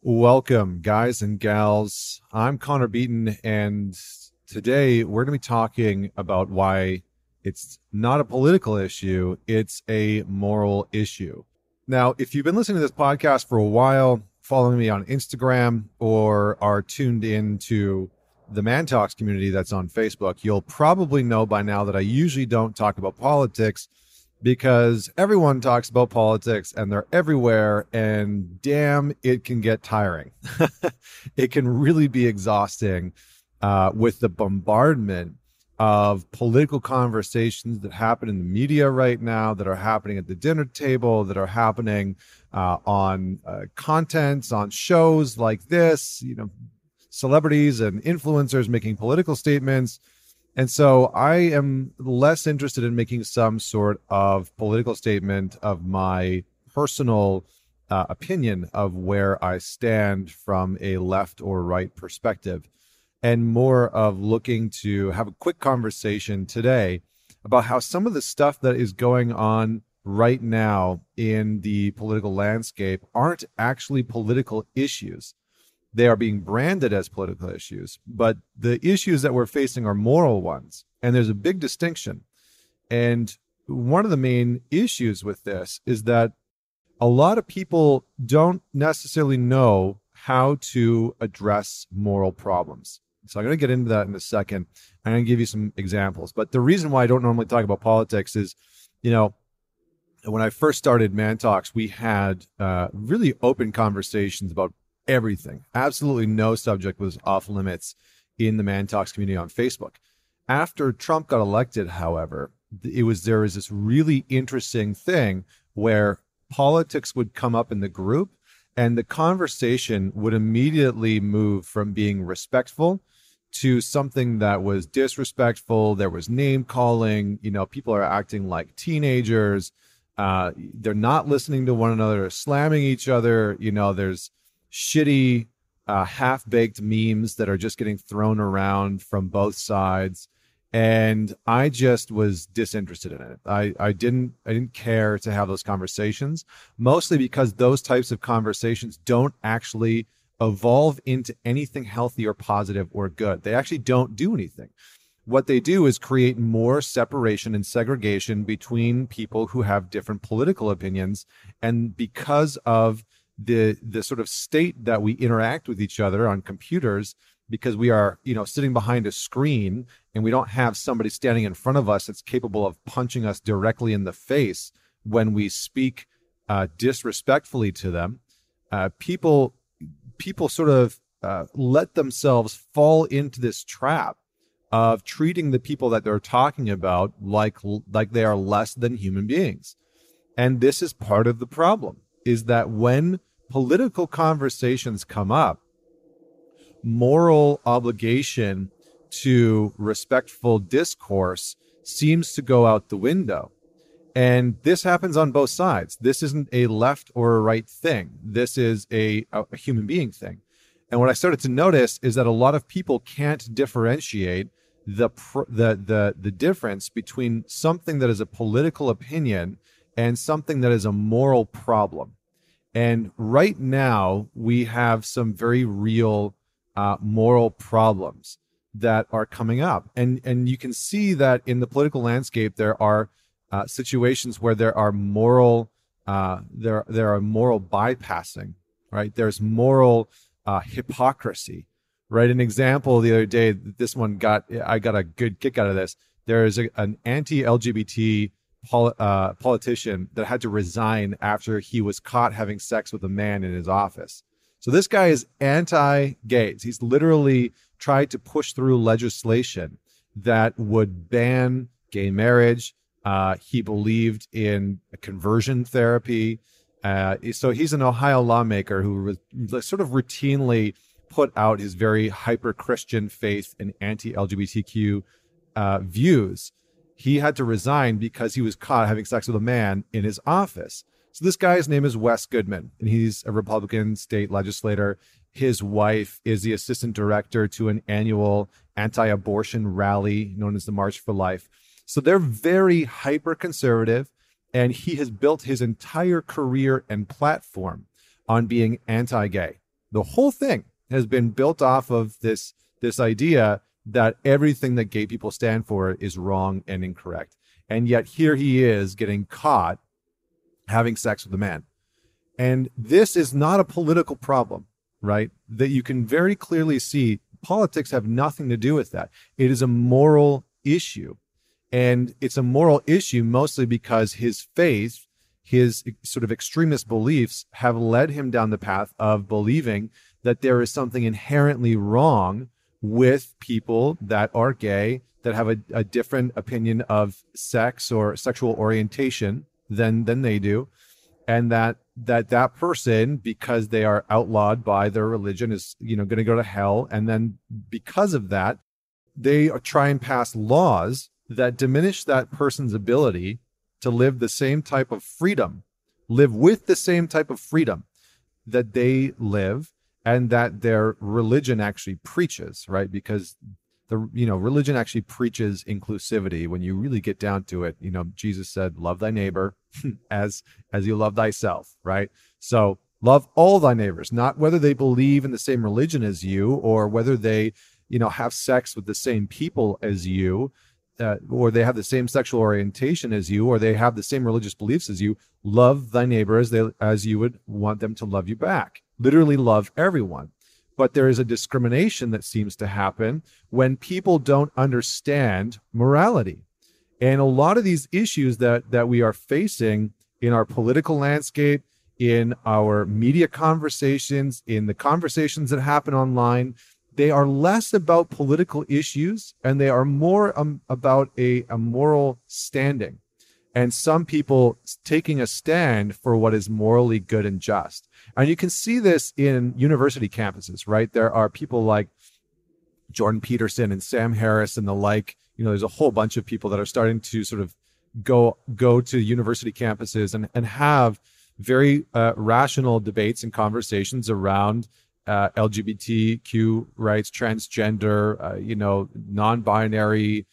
Welcome, guys and gals. I'm Connor Beaton, and today we're going to be talking about why it's not a political issue, it's a moral issue. Now, if you've been listening to this podcast for a while, following me on Instagram, or are tuned into the Man Talks community that's on Facebook, you'll probably know by now that I usually don't talk about politics because everyone talks about politics and they're everywhere and damn it can get tiring. It can really be exhausting uh, with the bombardment of political conversations that happen in the media right now that are happening at the dinner table that are happening uh, on uh, contents on shows like this you know celebrities and influencers making political statements and so I am less interested in making some sort of political statement of my personal uh, opinion of where I stand from a left or right perspective, and more of looking to have a quick conversation today about how some of the stuff that is going on right now in the political landscape aren't actually political issues they are being branded as political issues, but the issues that we're facing are moral ones. And there's a big distinction. And one of the main issues with this is that a lot of people don't necessarily know how to address moral problems. So I'm going to get into that in a second. I'm going to give you some examples. But the reason why I don't normally talk about politics is, you know, when I first started Man Talks, we had uh, really open conversations about everything. Absolutely no subject was off limits in the Man Talks community on Facebook. After Trump got elected, however, it was there was this really interesting thing where politics would come up in the group and the conversation would immediately move from being respectful to something that was disrespectful. There was name calling. You know, people are acting like teenagers. Uh, they're not listening to one another, slamming each other. You know, there's shitty, uh, half baked memes that are just getting thrown around from both sides. And I just was disinterested in it. I, I didn't I didn't care to have those conversations, mostly because those types of conversations don't actually evolve into anything healthy or positive or good. They actually don't do anything. What they do is create more separation and segregation between people who have different political opinions. And because of the the sort of state that we interact with each other on computers because we are you know sitting behind a screen and we don't have somebody standing in front of us that's capable of punching us directly in the face when we speak uh, disrespectfully to them. Uh, people people sort of uh, let themselves fall into this trap of treating the people that they're talking about like like they are less than human beings. And this is part of the problem is that when political conversations come up, moral obligation to respectful discourse seems to go out the window. And this happens on both sides. This isn't a left or a right thing. This is a, a human being thing. And what I started to notice is that a lot of people can't differentiate the the the the difference between something that is a political opinion and something that is a moral problem. And right now, we have some very real uh, moral problems that are coming up. And, and you can see that in the political landscape, there are uh, situations where there are moral, uh, there, there are moral bypassing, right? There's moral uh, hypocrisy, right? An example the other day, this one got, I got a good kick out of this. There is a, an anti LGBT pol- uh, politician that had to resign after he was caught having sex with a man in his office. So this guy is anti-gays. He's literally tried to push through legislation that would ban gay marriage. Uh, he believed in conversion therapy. Uh, so he's an Ohio lawmaker who re- sort of routinely put out his very hyper Christian faith and anti LGBTQ uh, views he had to resign because he was caught having sex with a man in his office. So this guy's name is Wes Goodman, and he's a Republican state legislator. His wife is the assistant director to an annual anti-abortion rally known as the March for Life. So they're very hyper conservative, and he has built his entire career and platform on being anti-gay. The whole thing has been built off of this this idea that everything that gay people stand for is wrong and incorrect. And yet here he is getting caught having sex with a man. And this is not a political problem, right? That you can very clearly see politics have nothing to do with that. It is a moral issue. And it's a moral issue mostly because his faith, his sort of extremist beliefs have led him down the path of believing that there is something inherently wrong with people that are gay, that have a, a different opinion of sex or sexual orientation than than they do. And that that that person because they are outlawed by their religion is you know going to go to hell. And then because of that they try and pass laws that diminish that person's ability to live the same type of freedom live with the same type of freedom that they live and that their religion actually preaches right? Because the you know religion actually preaches inclusivity. When you really get down to it you know jesus said love thy neighbor as as you love thyself right? So love all thy neighbors not whether they believe in the same religion as you or whether they you know have sex with the same people as you uh, or they have the same sexual orientation as you or they have the same religious beliefs as you. Love thy neighbor as they as you would want them to love you back literally love everyone but there is a discrimination that seems to happen when people don't understand morality. And a lot of these issues that that we are facing in our political landscape, in our media conversations, in the conversations that happen online, they are less about political issues and they are more um, about a, a moral standing and some people taking a stand for what is morally good and just. And you can see this in university campuses, right? There are people like Jordan Peterson and Sam Harris and the like. You know, there's a whole bunch of people that are starting to sort of go go to university campuses and and have very uh, rational debates and conversations around uh, LGBTQ rights, transgender, uh, you know, non-binary,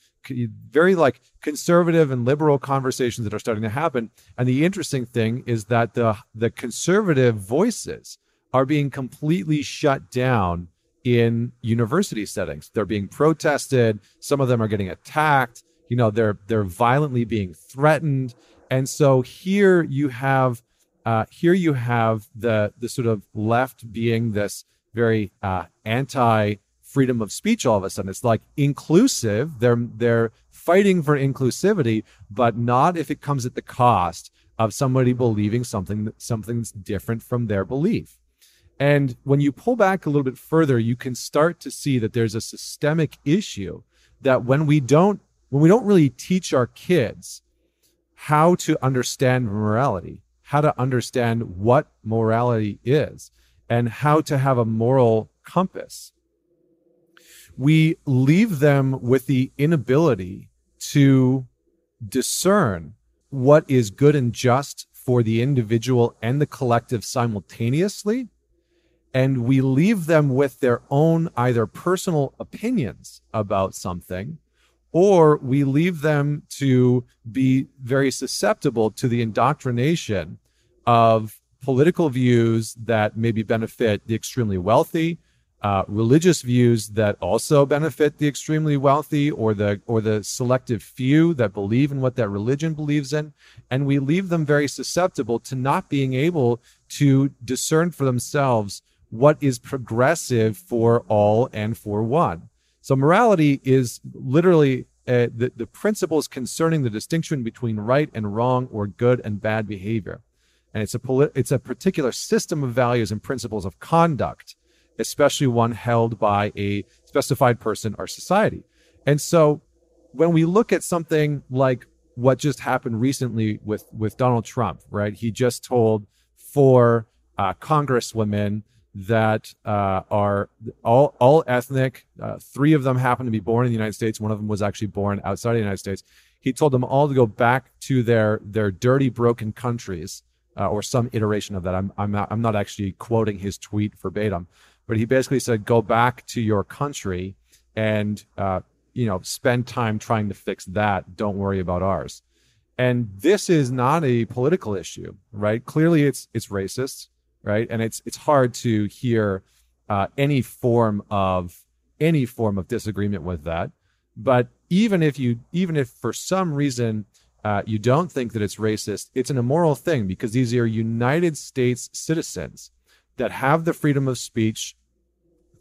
very like conservative and liberal conversations that are starting to happen. And the interesting thing is that the the conservative voices are being completely shut down in university settings. They're being protested. Some of them are getting attacked. You know, they're they're violently being threatened. And so here you have uh, here you have the the sort of left being this very uh, anti freedom of speech all of a sudden. It's like inclusive. They're they're fighting for inclusivity, but not if it comes at the cost of somebody believing something something's different from their belief. And when you pull back a little bit further, you can start to see that there's a systemic issue that when we don't when we don't really teach our kids how to understand morality, how to understand what morality is, and how to have a moral compass, we leave them with the inability to discern what is good and just for the individual and the collective simultaneously. And we leave them with their own either personal opinions about something, or we leave them to be very susceptible to the indoctrination of political views that maybe benefit the extremely wealthy, uh, religious views that also benefit the extremely wealthy or the or the selective few that believe in what that religion believes in and we leave them very susceptible to not being able to discern for themselves what is progressive for all and for one. So morality is literally uh, the, the principles concerning the distinction between right and wrong or good and bad behavior. And it's a poli- it's a particular system of values and principles of conduct especially one held by a specified person or society. And so when we look at something like what just happened recently with, with Donald Trump, right? He just told four uh, congresswomen that uh, are all, all ethnic. Uh, three of them happened to be born in the United States. One of them was actually born outside of the United States. He told them all to go back to their, their dirty, broken countries, uh, or some iteration of that. I'm, I'm, not, I'm not actually quoting his tweet verbatim, but he basically said, go back to your country and, uh, you know, spend time trying to fix that. Don't worry about ours. And this is not a political issue, right? Clearly, it's it's racist, right? And it's it's hard to hear uh, any form of any form of disagreement with that. But even if you even if for some reason uh, you don't think that it's racist, it's an immoral thing because these are United States citizens that have the freedom of speech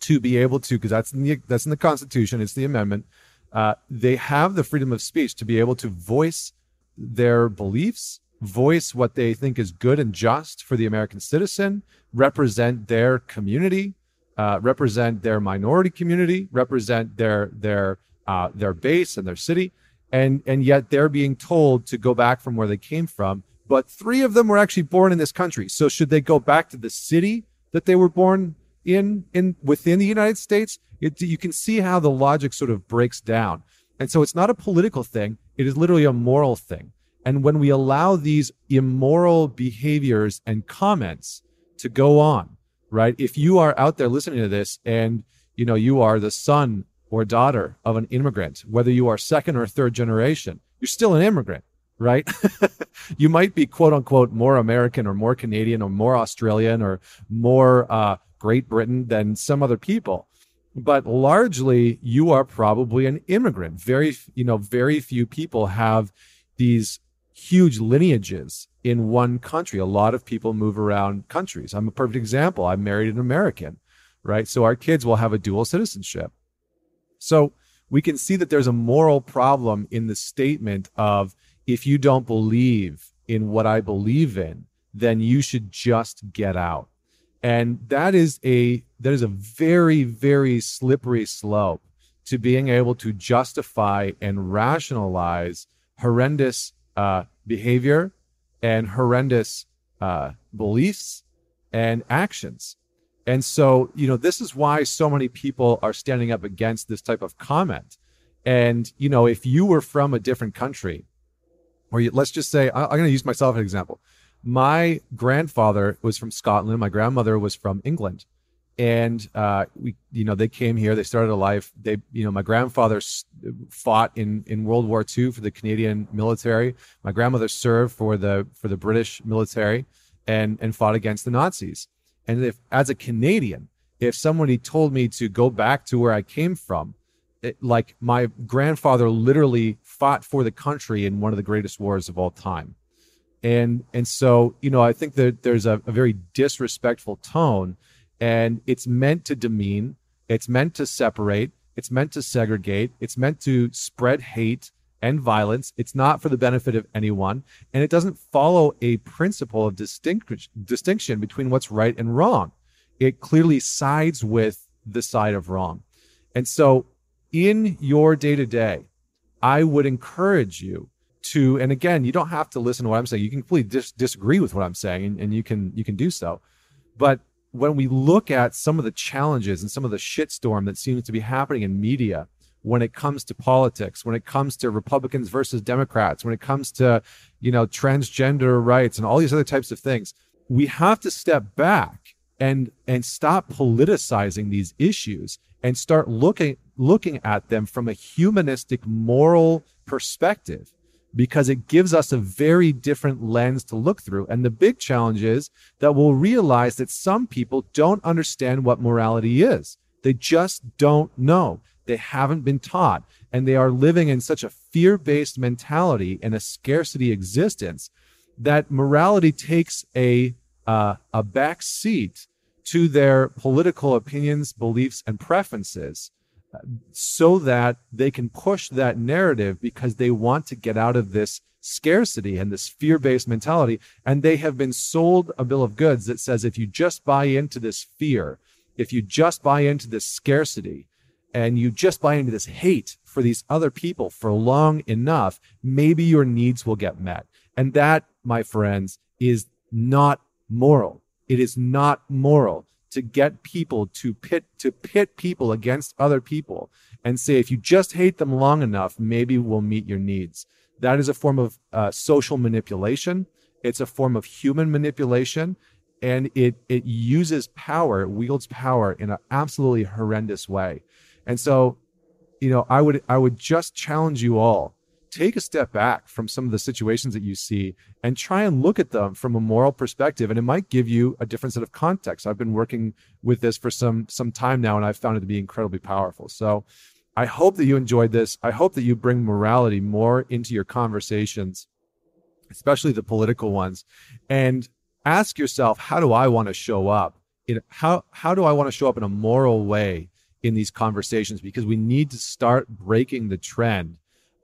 to be able to, because that's in the that's in the Constitution, it's the amendment. Uh, they have the freedom of speech to be able to voice their beliefs, voice what they think is good and just for the American citizen, represent their community, uh, represent their minority community, represent their their uh, their base and their city, and and yet they're being told to go back from where they came from. But three of them were actually born in this country, so should they go back to the city that they were born in in within the United States? It, you can see how the logic sort of breaks down, and so it's not a political thing; it is literally a moral thing. And when we allow these immoral behaviors and comments to go on, right? If you are out there listening to this and you know you are the son or daughter of an immigrant, whether you are second or third generation, you're still an immigrant, right? you might be quote unquote more American or more Canadian or more Australian or more uh, Great Britain than some other people. But largely, you are probably an immigrant. Very, you know, very few people have these huge lineages in one country. A lot of people move around countries. I'm a perfect example. I married an American, right? So our kids will have a dual citizenship. So we can see that there's a moral problem in the statement of if you don't believe in what I believe in, then you should just get out. And that is a that is a very very slippery slope to being able to justify and rationalize horrendous uh, behavior and horrendous uh, beliefs and actions. And so, you know, this is why so many people are standing up against this type of comment. And, you know, if you were from a different country, or let's just say, I, I'm going to use myself as an example. My grandfather was from Scotland. My grandmother was from England and uh, we you know they came here they started a life they you know my grandfather fought in in world war ii for the canadian military my grandmother served for the for the british military and and fought against the nazis and if as a canadian if somebody told me to go back to where i came from like my grandfather literally fought for the country in one of the greatest wars of all time and and so you know i think that there's a, a very disrespectful tone and it's meant to demean, it's meant to separate, it's meant to segregate, it's meant to spread hate and violence. It's not for the benefit of anyone, and it doesn't follow a principle of distinct, distinction between what's right and wrong. It clearly sides with the side of wrong. And so, in your day to day, I would encourage you to, and again, you don't have to listen to what I'm saying. You can completely dis- disagree with what I'm saying, and, and you can you can do so. But when we look at some of the challenges and some of the shitstorm that seems to be happening in media when it comes to politics, when it comes to Republicans versus Democrats, when it comes to, you know, transgender rights and all these other types of things, we have to step back and and stop politicizing these issues and start looking looking at them from a humanistic moral perspective because it gives us a very different lens to look through. And the big challenge is that we'll realize that some people don't understand what morality is. They just don't know. They haven't been taught. And they are living in such a fear based mentality and a scarcity existence that morality takes a, uh, a back seat to their political opinions, beliefs, and preferences so that they can push that narrative because they want to get out of this scarcity and this fear based mentality. And they have been sold a bill of goods that says if you just buy into this fear, if you just buy into this scarcity, and you just buy into this hate for these other people for long enough, maybe your needs will get met. And that, my friends, is not moral. It is not moral to get people to pit to pit people against other people and say if you just hate them long enough maybe we'll meet your needs. That is a form of uh, social manipulation. It's a form of human manipulation and it it uses power wields power in an absolutely horrendous way. And so you know i would i would just challenge you all take a step back from some of the situations that you see and try and look at them from a moral perspective and it might give you a different set of context. I've been working with this for some some time now and i've found it to be incredibly powerful. So i hope that you enjoyed this. I hope that you bring morality more into your conversations especially the political ones and ask yourself how do i want to show up in how how do i want to show up in a moral way in these conversations? Because we need to start breaking the trend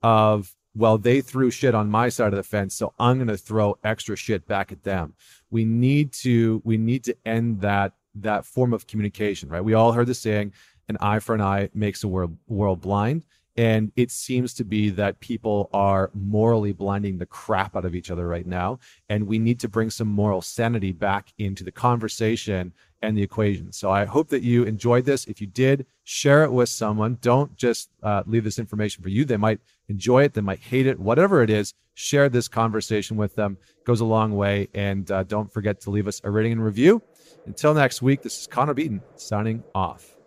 of well they threw shit on my side of the fence so i'm going to throw extra shit back at them. We need to we need to end that that form of communication right? We all heard the saying an eye for an eye makes the world world blind and it seems to be that people are morally blinding the crap out of each other right now and we need to bring some moral sanity back into the conversation and the equation. So I hope that you enjoyed this. If you did, share it with someone. Don't just uh, leave this information for you. They might enjoy it, they might hate it, whatever it is. Share this conversation with them. It goes a long way. And uh, don't forget to leave us a rating and review. Until next week, this is Connor Beaton signing off.